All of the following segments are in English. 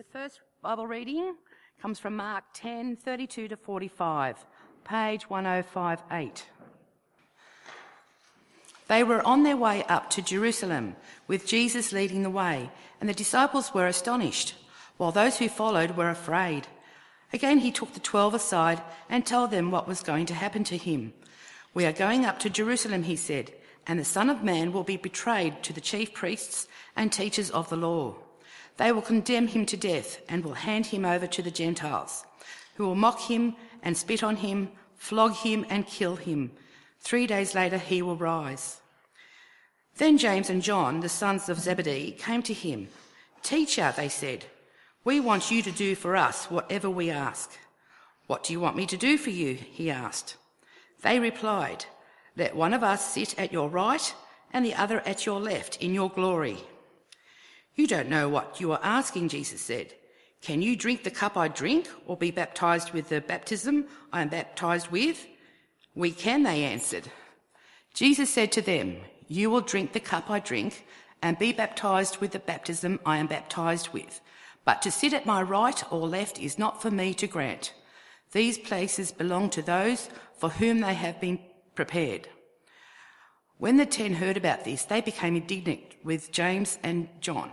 The first Bible reading comes from Mark 10 32 to 45, page 1058. They were on their way up to Jerusalem, with Jesus leading the way, and the disciples were astonished, while those who followed were afraid. Again, he took the twelve aside and told them what was going to happen to him. We are going up to Jerusalem, he said, and the Son of Man will be betrayed to the chief priests and teachers of the law. They will condemn him to death and will hand him over to the Gentiles, who will mock him and spit on him, flog him and kill him. Three days later, he will rise. Then James and John, the sons of Zebedee, came to him. Teacher, they said, we want you to do for us whatever we ask. What do you want me to do for you? He asked. They replied, Let one of us sit at your right and the other at your left in your glory. You don't know what you are asking, Jesus said. Can you drink the cup I drink or be baptized with the baptism I am baptized with? We can, they answered. Jesus said to them, You will drink the cup I drink and be baptized with the baptism I am baptized with. But to sit at my right or left is not for me to grant. These places belong to those for whom they have been prepared. When the ten heard about this, they became indignant with James and John.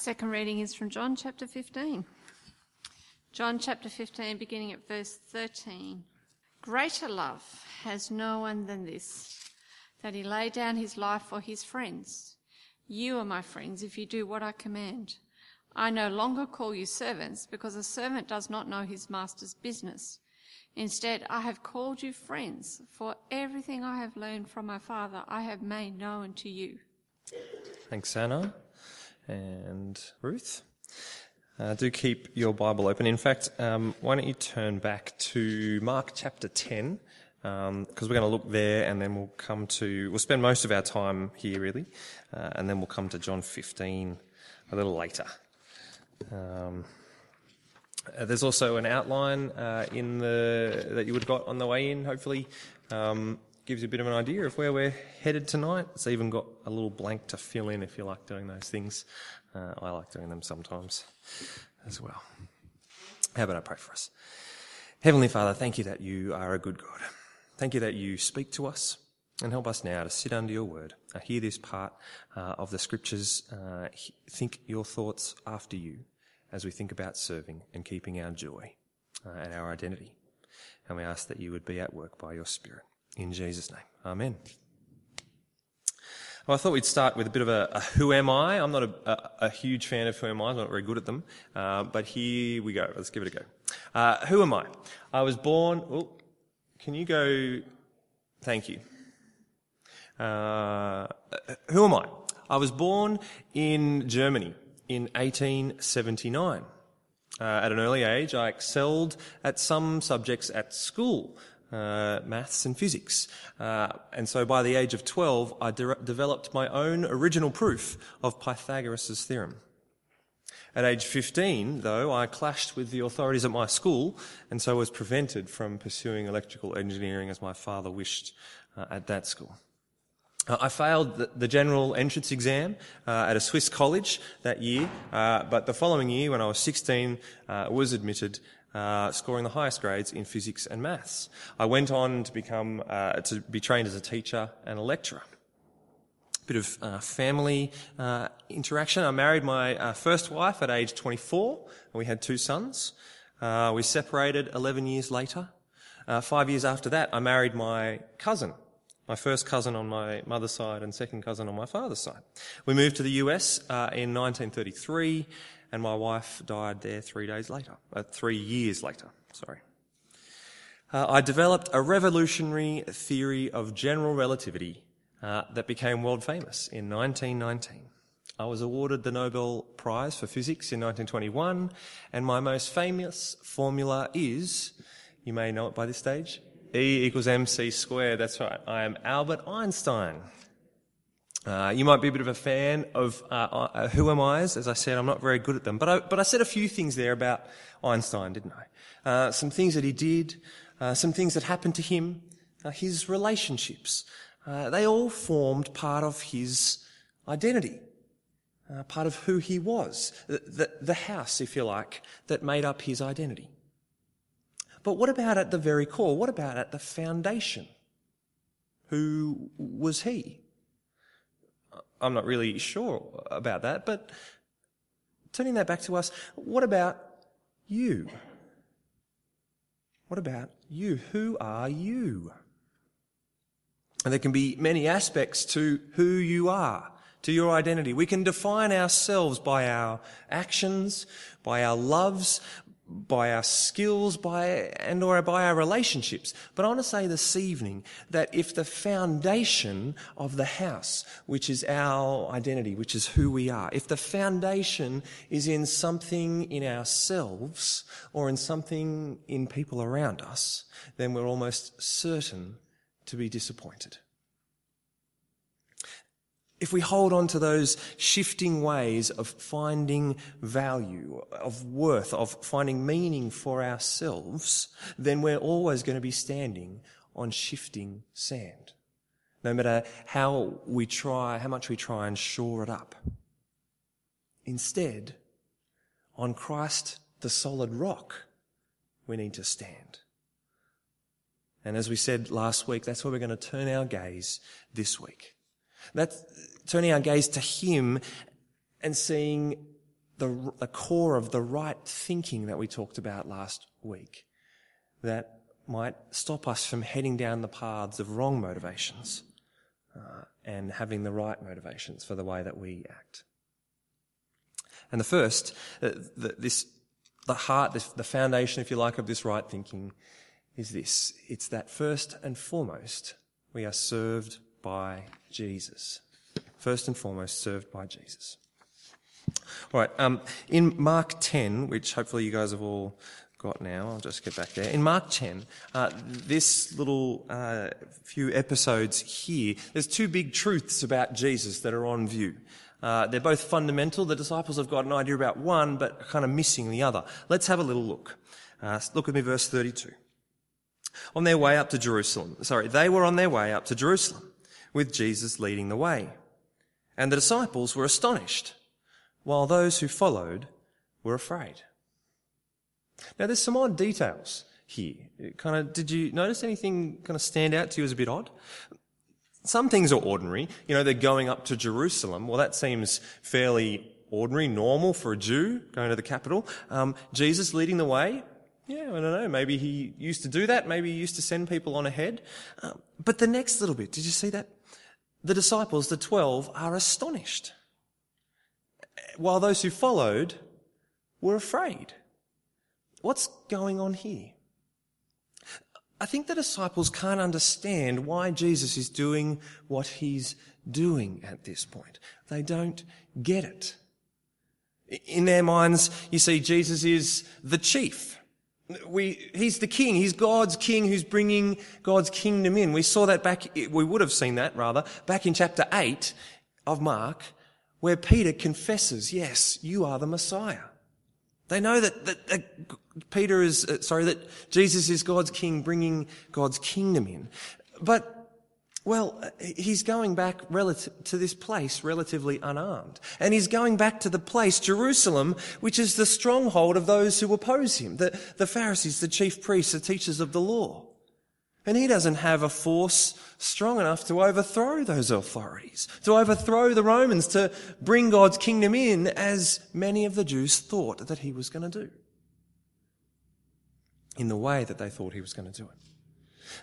Second reading is from John chapter 15. John chapter 15, beginning at verse 13. Greater love has no one than this, that he lay down his life for his friends. You are my friends if you do what I command. I no longer call you servants because a servant does not know his master's business. Instead, I have called you friends, for everything I have learned from my Father I have made known to you. Thanks, Anna and Ruth. Uh, do keep your Bible open. In fact, um, why don't you turn back to Mark chapter 10, because um, we're going to look there and then we'll come to, we'll spend most of our time here really, uh, and then we'll come to John 15 a little later. Um, uh, there's also an outline uh, in the that you would have got on the way in. Hopefully, um, gives you a bit of an idea of where we're headed tonight. It's even got a little blank to fill in if you like doing those things. Uh, I like doing them sometimes as well. How about I pray for us? Heavenly Father, thank you that you are a good God. Thank you that you speak to us and help us now to sit under your word, I hear this part uh, of the scriptures, uh, think your thoughts after you as we think about serving and keeping our joy uh, and our identity. And we ask that you would be at work by your Spirit. In Jesus' name. Amen. Well, I thought we'd start with a bit of a, a who am I? I'm not a, a, a, huge fan of who am I. I'm not very good at them. Uh, but here we go. Let's give it a go. Uh, who am I? I was born. Oh, can you go? Thank you. Uh, who am I? I was born in Germany in 1879. Uh, at an early age, I excelled at some subjects at school, uh, maths and physics. Uh, and so by the age of 12, I de- developed my own original proof of Pythagoras' theorem. At age 15, though, I clashed with the authorities at my school and so was prevented from pursuing electrical engineering as my father wished uh, at that school. Uh, I failed the, the, general entrance exam uh, at a Swiss college that year, uh, but the following year, when I was 16, uh, was admitted, uh, scoring the highest grades in physics and maths. I went on to become uh, to be trained as a teacher and a lecturer. Bit of family interaction. I married my first wife at age 24, and we had two sons. we separated 11 years later. five years after that, I married my cousin my first cousin on my mother's side and second cousin on my father's side. We moved to the US uh, in 1933, and my wife died there three days later, uh, three years later. Sorry. Uh, I developed a revolutionary theory of general relativity uh, that became world famous in 1919. I was awarded the Nobel Prize for Physics in 1921, and my most famous formula is, you may know it by this stage, E equals mc squared. That's right. I am Albert Einstein. Uh, you might be a bit of a fan of uh, uh, Who Am I's. As I said, I'm not very good at them. But I, but I said a few things there about Einstein, didn't I? Uh, some things that he did, uh, some things that happened to him, his relationships. they all formed part of his identity, part of who he was, the, the, the house, if you like, that made up his identity. But what about at the very core? What about at the foundation? Who was he? I'm not really sure about that, but turning that back to us, what about you? What about you? Who are you? And there can be many aspects to who you are, to your identity. We can define ourselves by our actions, by our loves, by our skills, by, and or by our relationships. But I want to say this evening that if the foundation of the house, which is our identity, which is who we are, if the foundation is in something in ourselves or in something in people around us, then we're almost certain to be disappointed if we hold on to those shifting ways of finding value, of worth, of finding meaning for ourselves, then we're always going to be standing on shifting sand. No matter how we try, how much we try and shore it up. Instead, on Christ, the solid rock, we need to stand. And as we said last week, that's where we're going to turn our gaze this week. That's turning our gaze to Him and seeing the, the core of the right thinking that we talked about last week that might stop us from heading down the paths of wrong motivations uh, and having the right motivations for the way that we act. And the first, uh, the, this, the heart, this, the foundation, if you like, of this right thinking is this. It's that first and foremost, we are served by Jesus. First and foremost, served by Jesus. All right, um, in Mark 10, which hopefully you guys have all got now, I'll just get back there. In Mark 10, uh, this little uh, few episodes here, there's two big truths about Jesus that are on view. Uh, they're both fundamental. The disciples have got an idea about one, but kind of missing the other. Let's have a little look. Uh, look with me, verse 32. On their way up to Jerusalem, sorry, they were on their way up to Jerusalem with Jesus leading the way. And the disciples were astonished, while those who followed were afraid. Now there's some odd details here. kind of, did you notice anything kind of stand out to you as a bit odd? Some things are ordinary. You know, they're going up to Jerusalem. Well, that seems fairly ordinary, normal for a Jew going to the capital. Um, Jesus leading the way. Yeah, I don't know. Maybe he used to do that. Maybe he used to send people on ahead. Um, but the next little bit, did you see that? The disciples, the twelve, are astonished, while those who followed were afraid. What's going on here? I think the disciples can't understand why Jesus is doing what he's doing at this point. They don't get it. In their minds, you see, Jesus is the chief. We, he's the king. He's God's king who's bringing God's kingdom in. We saw that back, we would have seen that rather, back in chapter 8 of Mark, where Peter confesses, yes, you are the Messiah. They know that, that, that Peter is, uh, sorry, that Jesus is God's king bringing God's kingdom in. But well, he's going back to this place relatively unarmed. And he's going back to the place, Jerusalem, which is the stronghold of those who oppose him, the, the Pharisees, the chief priests, the teachers of the law. And he doesn't have a force strong enough to overthrow those authorities, to overthrow the Romans, to bring God's kingdom in as many of the Jews thought that he was going to do. In the way that they thought he was going to do it.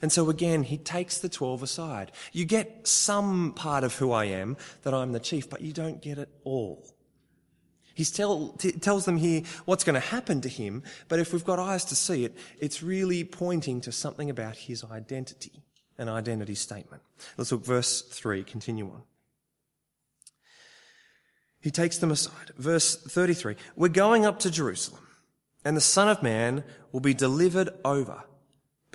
And so again, he takes the 12 aside. You get some part of who I am, that I'm the chief, but you don't get it all. He tell, t- tells them here what's going to happen to him, but if we've got eyes to see it, it's really pointing to something about his identity, an identity statement. Let's look verse 3, continue on. He takes them aside. Verse 33 We're going up to Jerusalem, and the Son of Man will be delivered over,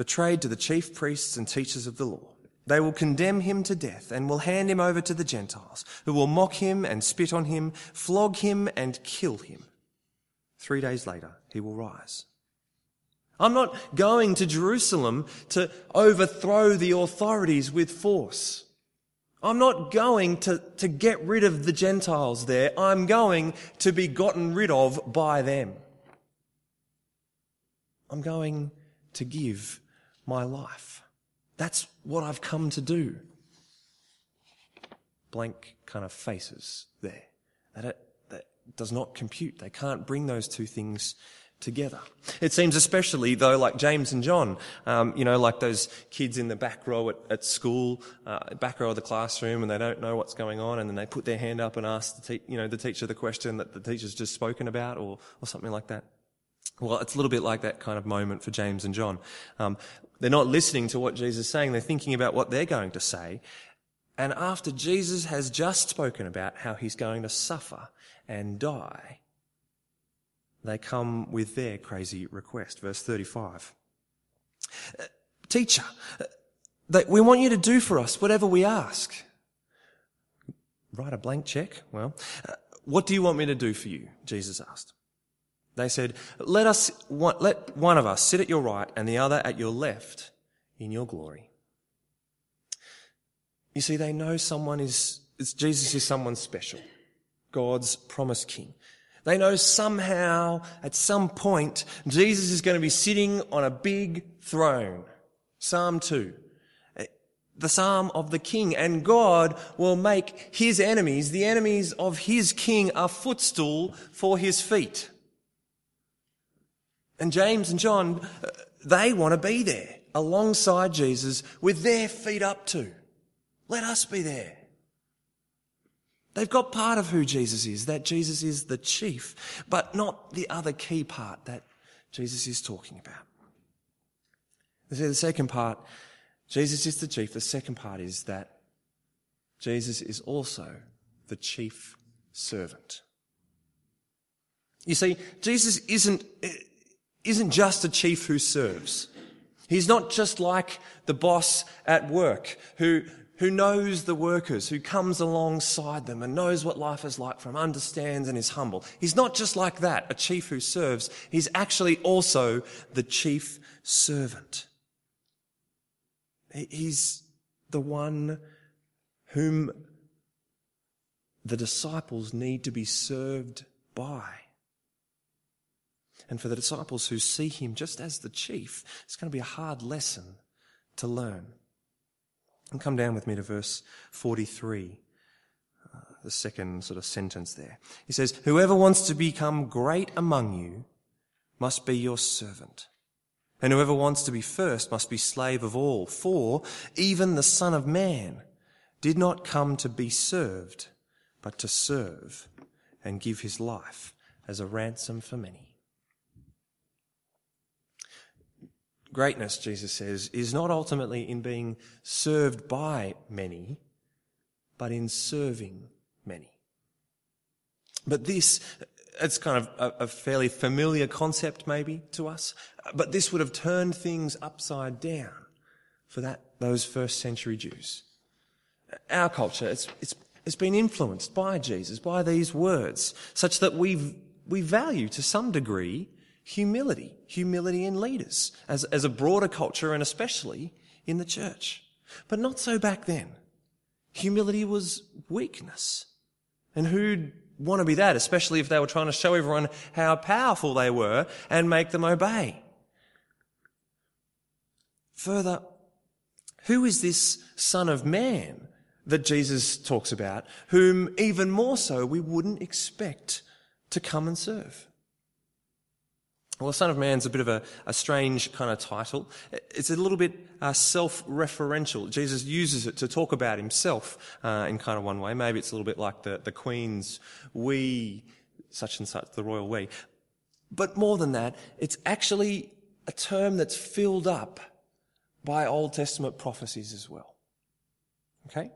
betrayed to the chief priests and teachers of the law. They will condemn him to death and will hand him over to the Gentiles, who will mock him and spit on him, flog him and kill him. Three days later, he will rise. I'm not going to Jerusalem to overthrow the authorities with force. I'm not going to, to get rid of the Gentiles there. I'm going to be gotten rid of by them. I'm going to give my life. That's what I've come to do. Blank kind of faces there. That, it, that does not compute. They can't bring those two things together. It seems especially though, like James and John, um, you know, like those kids in the back row at, at school, uh, back row of the classroom, and they don't know what's going on, and then they put their hand up and ask the te- you know the teacher the question that the teacher's just spoken about, or or something like that. Well, it's a little bit like that kind of moment for James and John. Um, they're not listening to what Jesus is saying; they're thinking about what they're going to say. And after Jesus has just spoken about how he's going to suffer and die, they come with their crazy request. Verse 35. Uh, Teacher, uh, we want you to do for us whatever we ask. Write a blank check? Well, uh, what do you want me to do for you? Jesus asked. They said, let us, let one of us sit at your right and the other at your left in your glory. You see, they know someone is, Jesus is someone special. God's promised king. They know somehow, at some point, Jesus is going to be sitting on a big throne. Psalm 2. Eh, the Psalm of the King. And God will make his enemies, the enemies of his King, a footstool for his feet. And James and John, uh, they want to be there alongside Jesus with their feet up to. Let us be there. They've got part of who Jesus is, that Jesus is the chief, but not the other key part that Jesus is talking about. See, the second part, Jesus is the chief. The second part is that Jesus is also the chief servant. You see, Jesus isn't, isn't just a chief who serves. He's not just like the boss at work who, who knows the workers, who comes alongside them and knows what life is like from, understands and is humble. He's not just like that, a chief who serves. He's actually also the chief servant. He's the one whom the disciples need to be served by. And for the disciples who see him just as the chief, it's going to be a hard lesson to learn. And come down with me to verse 43, uh, the second sort of sentence there. He says, Whoever wants to become great among you must be your servant. And whoever wants to be first must be slave of all. For even the Son of Man did not come to be served, but to serve and give his life as a ransom for many. Greatness, Jesus says, is not ultimately in being served by many, but in serving many. But this, it's kind of a, a, fairly familiar concept maybe to us, but this would have turned things upside down for that, those first century Jews. Our culture, it's, it's, it's been influenced by Jesus, by these words, such that we we value to some degree humility, humility in leaders as, as a broader culture and especially in the church. But not so back then. Humility was weakness. And who'd want to be that, especially if they were trying to show everyone how powerful they were and make them obey? Further, who is this son of man that Jesus talks about, whom even more so we wouldn't expect to come and serve? Well, the Son of Man's a bit of a, a strange kind of title. It's a little bit uh, self-referential. Jesus uses it to talk about himself uh, in kind of one way. Maybe it's a little bit like the, the Queen's we, such and such, the royal we. But more than that, it's actually a term that's filled up by Old Testament prophecies as well. Okay?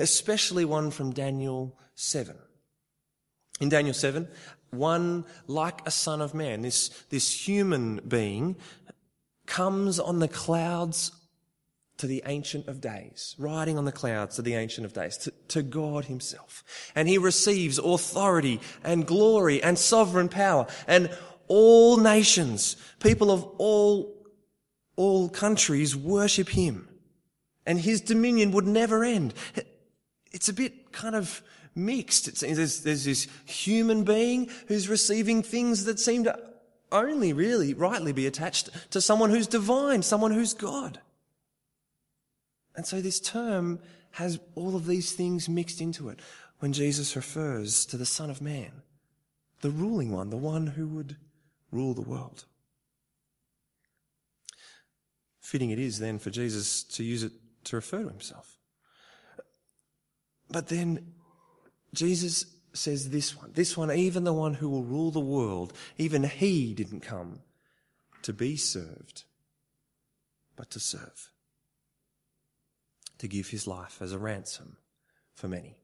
Especially one from Daniel 7. In Daniel 7, one like a son of man, this, this human being, comes on the clouds to the Ancient of Days, riding on the clouds to the Ancient of Days, to, to, God Himself. And He receives authority and glory and sovereign power. And all nations, people of all, all countries worship Him. And His dominion would never end. It's a bit kind of mixed. It's, there's, there's this human being who's receiving things that seem to only really rightly be attached to someone who's divine, someone who's God. And so this term has all of these things mixed into it when Jesus refers to the Son of Man, the ruling one, the one who would rule the world. Fitting it is then for Jesus to use it to refer to himself. But then Jesus says this one, this one, even the one who will rule the world, even he didn't come to be served, but to serve to give his life as a ransom for many.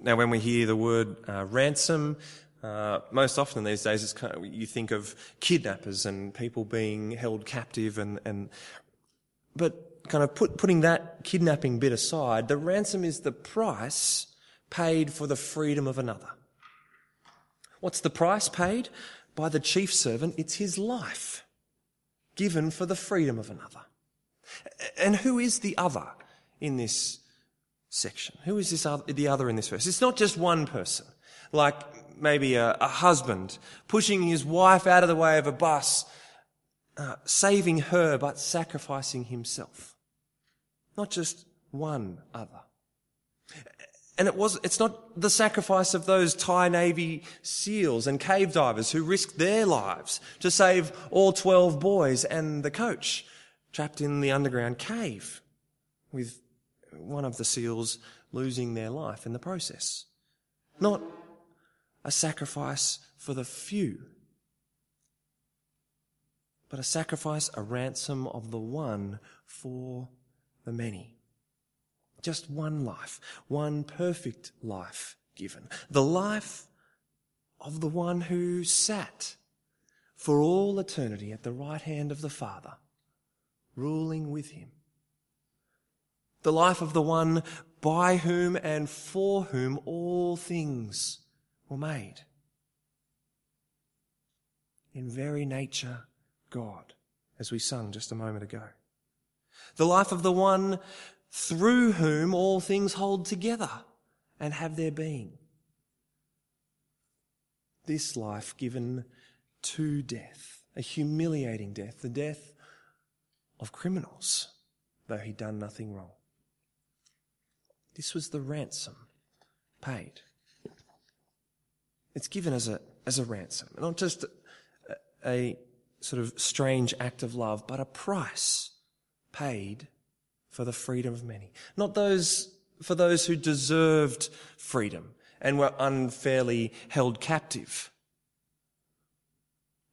Now, when we hear the word uh, ransom, uh, most often these days kind of, you think of kidnappers and people being held captive and, and but kind of put, putting that kidnapping bit aside, the ransom is the price paid for the freedom of another. What's the price paid? By the chief servant, it's his life given for the freedom of another. And who is the other in this section? Who is this other, the other in this verse? It's not just one person, like maybe a, a husband pushing his wife out of the way of a bus, uh, saving her but sacrificing himself. Not just one other. And it was, it's not the sacrifice of those Thai Navy SEALs and cave divers who risked their lives to save all 12 boys and the coach trapped in the underground cave with one of the seals losing their life in the process. Not a sacrifice for the few, but a sacrifice, a ransom of the one for the many. Just one life, one perfect life given. The life of the one who sat for all eternity at the right hand of the Father ruling with him. The life of the one by whom and for whom all things were made. In very nature, God, as we sung just a moment ago. The life of the one through whom all things hold together and have their being. This life given to death, a humiliating death, the death of criminals, though he'd done nothing wrong. This was the ransom paid. It's given as a, as a ransom, not just a, a sort of strange act of love, but a price paid for the freedom of many. Not those, for those who deserved freedom and were unfairly held captive,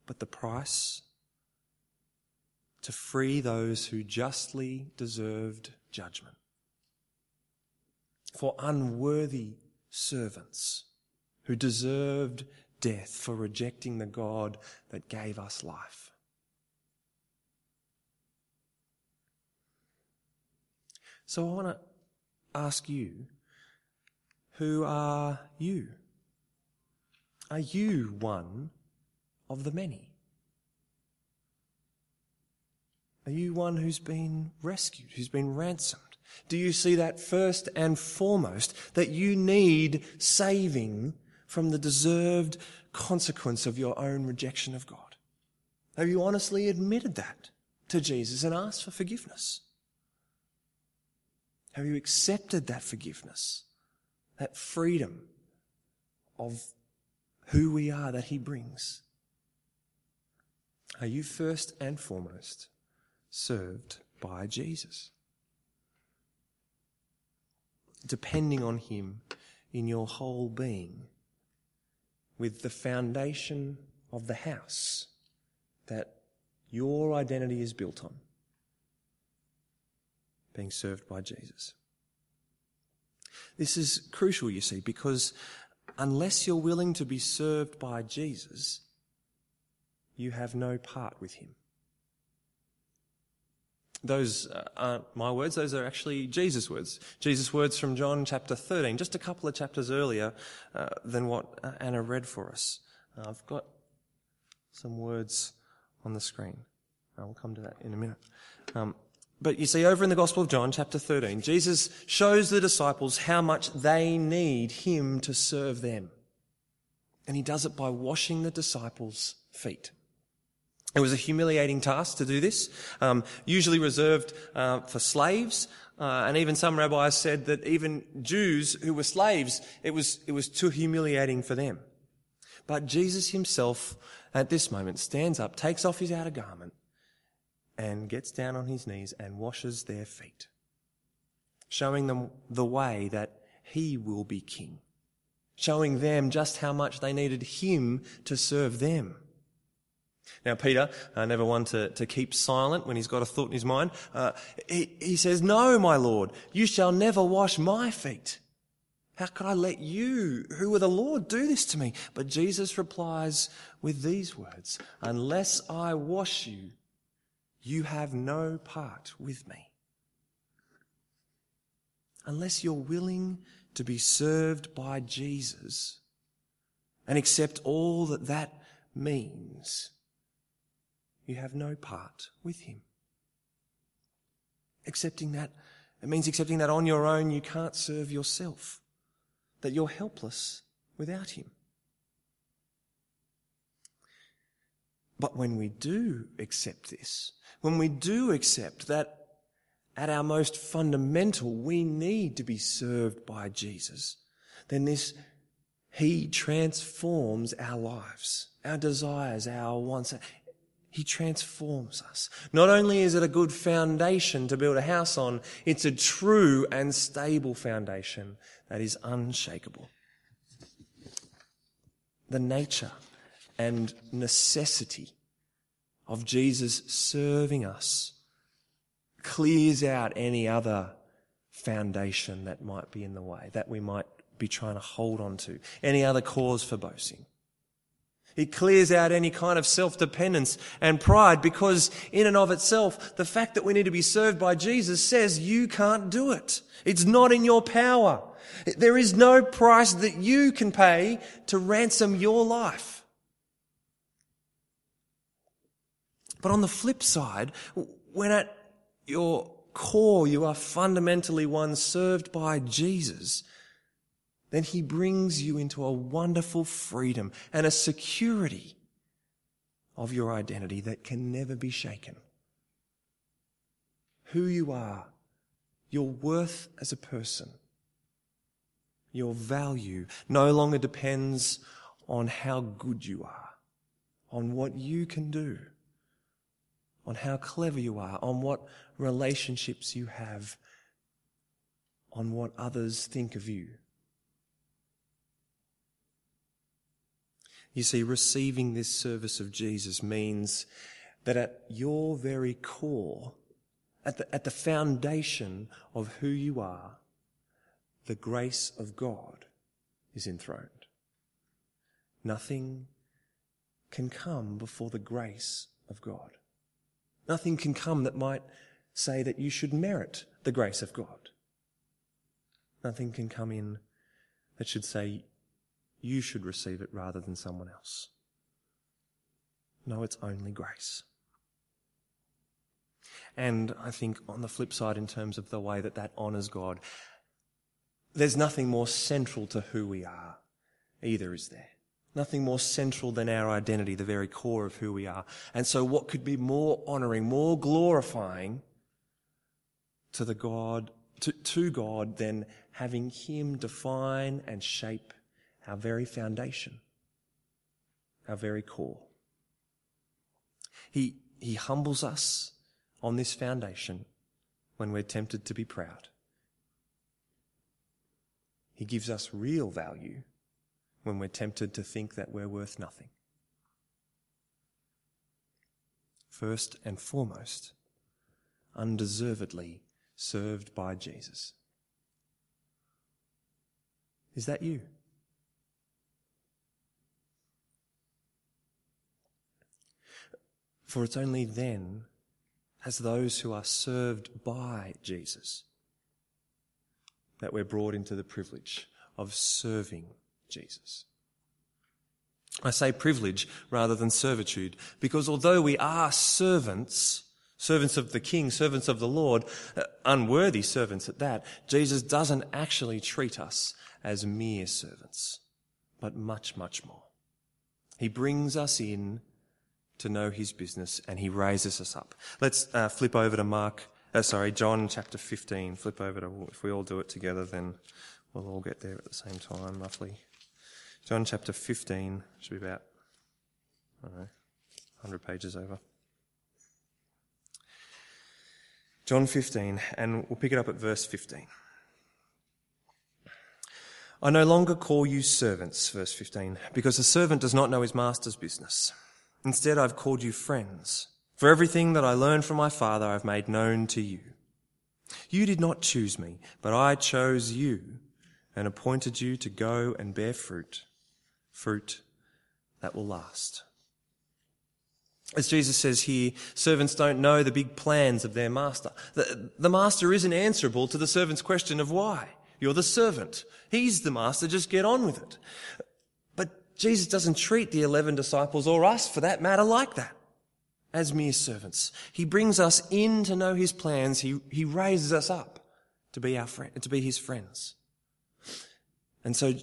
but the price to free those who justly deserved judgment. For unworthy servants who deserved death for rejecting the God that gave us life. So I want to ask you, who are you? Are you one of the many? Are you one who's been rescued, who's been ransomed? Do you see that first and foremost, that you need saving from the deserved consequence of your own rejection of God? Have you honestly admitted that to Jesus and asked for forgiveness? Have you accepted that forgiveness, that freedom of who we are that He brings? Are you first and foremost served by Jesus. Depending on Him in your whole being, with the foundation of the house that your identity is built on, being served by Jesus. This is crucial, you see, because unless you're willing to be served by Jesus, you have no part with him. Those uh, aren't my words, those are actually Jesus' words. Jesus' words from John chapter 13, just a couple of chapters earlier uh, than what uh, Anna read for us. Uh, I've got some words on the screen. I'll come to that in a minute. Um, but you see, over in the Gospel of John, chapter 13, Jesus shows the disciples how much they need him to serve them. And he does it by washing the disciples' feet. It was a humiliating task to do this, um, usually reserved uh, for slaves, uh, and even some rabbis said that even Jews who were slaves, it was it was too humiliating for them. But Jesus himself, at this moment, stands up, takes off his outer garment, and gets down on his knees and washes their feet, showing them the way that he will be king, showing them just how much they needed him to serve them. Now, Peter, uh, never one to, to keep silent when he's got a thought in his mind, uh, he, he says, No, my Lord, you shall never wash my feet. How could I let you, who are the Lord, do this to me? But Jesus replies with these words, Unless I wash you, you have no part with me. Unless you're willing to be served by Jesus and accept all that that means, you have no part with him. Accepting that, it means accepting that on your own you can't serve yourself, that you're helpless without him. But when we do accept this, when we do accept that at our most fundamental we need to be served by Jesus, then this, He transforms our lives, our desires, our wants. He transforms us. Not only is it a good foundation to build a house on, it's a true and stable foundation that is unshakable. The nature and necessity of Jesus serving us clears out any other foundation that might be in the way, that we might be trying to hold on to, any other cause for boasting. It clears out any kind of self-dependence and pride because in and of itself, the fact that we need to be served by Jesus says you can't do it. It's not in your power. There is no price that you can pay to ransom your life. But on the flip side, when at your core you are fundamentally one served by Jesus, then he brings you into a wonderful freedom and a security of your identity that can never be shaken. Who you are, your worth as a person, your value no longer depends on how good you are, on what you can do, on how clever you are, on what relationships you have, on what others think of you. You see, receiving this service of Jesus means that at your very core, at the, at the foundation of who you are, the grace of God is enthroned. Nothing can come before the grace of God. Nothing can come that might say that you should merit the grace of God. Nothing can come in that should say you should receive it rather than someone else. No, it's only grace. And I think on the flip side, in terms of the way that that honours God, there's nothing more central to who we are, either, is there? Nothing more central than our identity, the very core of who we are. And so, what could be more honouring, more glorifying to the God, to, to God than having Him define and shape our very foundation, our very core. He, he humbles us on this foundation when we're tempted to be proud. He gives us real value when we're tempted to think that we're worth nothing. First and foremost, undeservedly served by Jesus. Is that you? For it's only then, as those who are served by Jesus, that we're brought into the privilege of serving Jesus. I say privilege rather than servitude because although we are servants, servants of the King, servants of the Lord, uh, unworthy servants at that, Jesus doesn't actually treat us as mere servants, but much, much more. He brings us in to know his business and he raises us up. Let's uh, flip over to Mark, uh, sorry, John chapter 15. Flip over to, if we all do it together, then we'll all get there at the same time, roughly. John chapter 15 should be about, I don't know, 100 pages over. John 15, and we'll pick it up at verse 15. I no longer call you servants, verse 15, because a servant does not know his master's business. Instead, I've called you friends. For everything that I learned from my Father, I've made known to you. You did not choose me, but I chose you and appointed you to go and bear fruit, fruit that will last. As Jesus says here, servants don't know the big plans of their master. The, the master isn't answerable to the servant's question of why. You're the servant. He's the master. Just get on with it. But Jesus doesn't treat the 11 disciples or us for that matter like that as mere servants. He brings us in to know his plans. He, he raises us up to be our friend, to be his friends. And so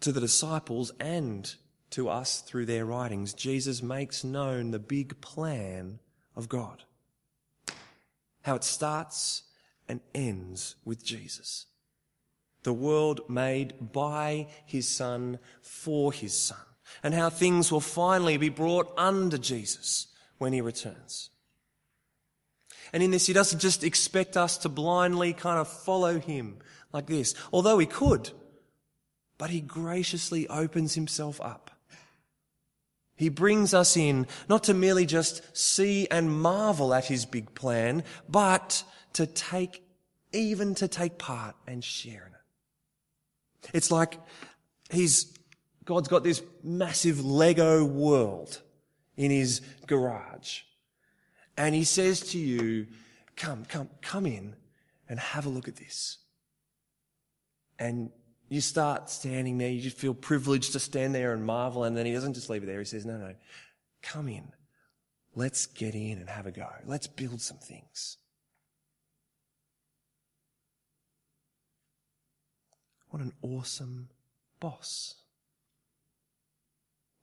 to the disciples and to us through their writings, Jesus makes known the big plan of God. How it starts and ends with Jesus the world made by his son for his son, and how things will finally be brought under Jesus when he returns. And in this, he doesn't just expect us to blindly kind of follow him like this, although he could, but he graciously opens himself up. He brings us in not to merely just see and marvel at his big plan, but to take, even to take part and share in it. It's like he's, God's got this massive Lego world in his garage. And he says to you, come, come, come in and have a look at this. And you start standing there, you just feel privileged to stand there and marvel. And then he doesn't just leave it there. He says, no, no, come in. Let's get in and have a go. Let's build some things. What an awesome boss.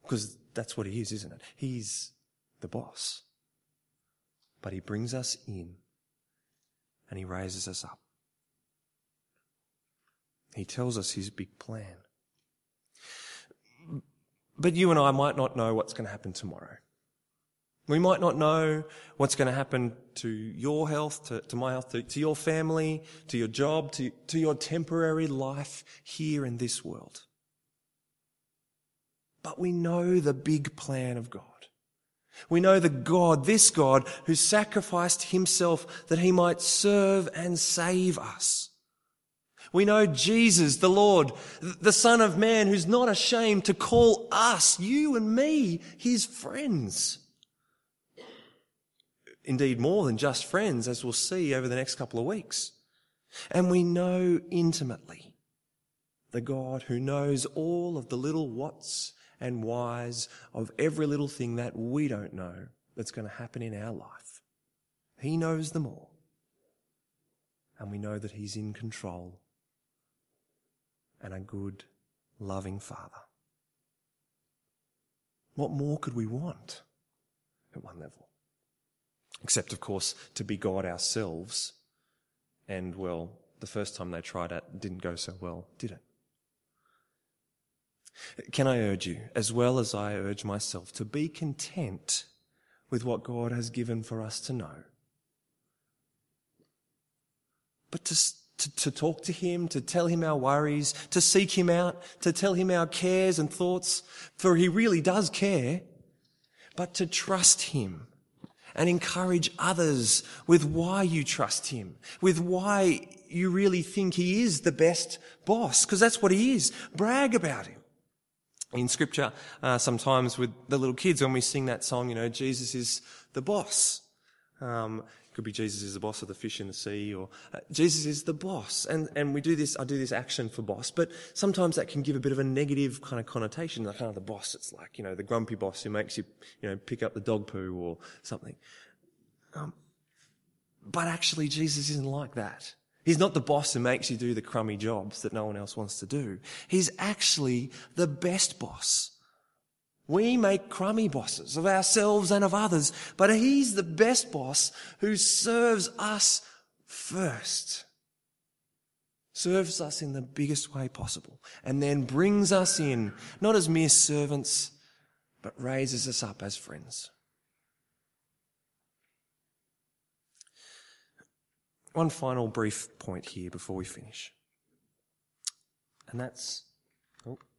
Because that's what he is, isn't it? He's the boss. But he brings us in and he raises us up. He tells us his big plan. But you and I might not know what's going to happen tomorrow. We might not know what's going to happen to your health, to, to my health, to, to, your family, to your job, to, to your temporary life here in this world. But we know the big plan of God. We know the God, this God, who sacrificed himself that he might serve and save us. We know Jesus, the Lord, the Son of Man, who's not ashamed to call us, you and me, his friends indeed more than just friends, as we'll see over the next couple of weeks. And we know intimately the God who knows all of the little whats and whys of every little thing that we don't know that's going to happen in our life. He knows them all. And we know that He's in control and a good, loving Father. What more could we want at one level? Except, of course, to be God ourselves. And, well, the first time they tried it didn't go so well, did it? Can I urge you, as well as I urge myself, to be content with what God has given for us to know? But to, to, to, talk to Him, to tell Him our worries, to seek Him out, to tell Him our cares and thoughts, for He really does care, but to trust Him and encourage others with why you trust him, with why you really think he is the best boss, because that's what he is. Brag about him. in scripture, uh, sometimes with the little kids when we sing that song, you know, Jesus is the boss. Um, could be Jesus is the boss of the fish in the sea or uh, Jesus is the boss. And, and we do this, I do this action for boss, but sometimes that can give a bit of a negative kind of connotation. Like of the boss, it's like, you know, the grumpy boss who makes you, you know, pick up the dog poo or something. Um, but actually Jesus isn't like that. He's not the boss who makes you do the crummy jobs that no one else wants to do. He's actually the best boss. We make crummy bosses of ourselves and of others, but he's the best boss who serves us first. Serves us in the biggest way possible and then brings us in, not as mere servants, but raises us up as friends. One final brief point here before we finish. And that's,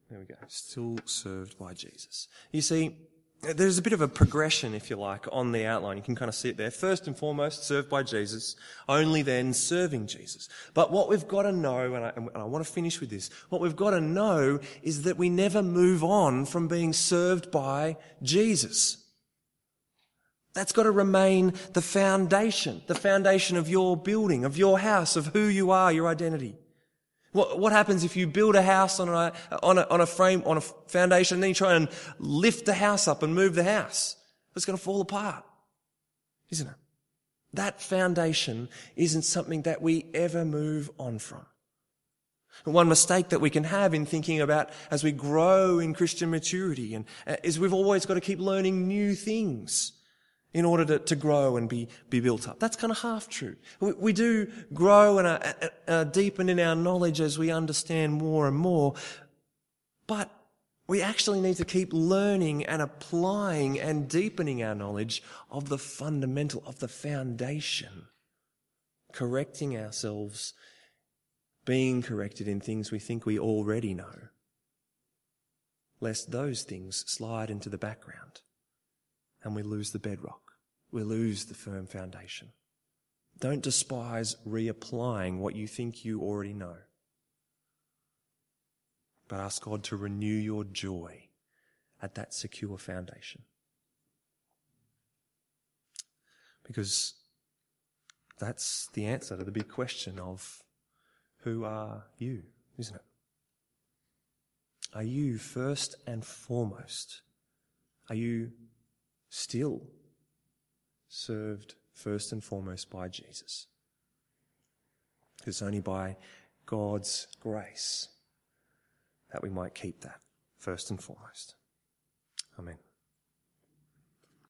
there we go, still served by Jesus. You see, there's a bit of a progression, if you like, on the outline. You can kind of see it there. First and foremost, served by Jesus, only then serving Jesus. But what we've got to know, and I, and I want to finish with this, what we've got to know is that we never move on from being served by Jesus. That's got to remain the foundation, the foundation of your building, of your house, of who you are, your identity. What, what happens if you build a house on a, on a, on a frame, on a foundation, and then you try and lift the house up and move the house? It's going to fall apart, isn't it? That foundation isn't something that we ever move on from. One mistake that we can have in thinking about as we grow in Christian maturity and uh, is we've always got to keep learning new things in order to, to grow and be, be built up. That's kind of half true. We, we do grow and uh, uh, deepen in our knowledge as we understand more and more, but we actually need to keep learning and applying and deepening our knowledge of the fundamental, of the foundation, correcting ourselves, being corrected in things we think we already know, lest those things slide into the background and we lose the bedrock. We lose the firm foundation. Don't despise reapplying what you think you already know. But ask God to renew your joy at that secure foundation. Because that's the answer to the big question of who are you, isn't it? Are you first and foremost? Are you still served first and foremost by Jesus. It's only by God's grace that we might keep that first and foremost. Amen.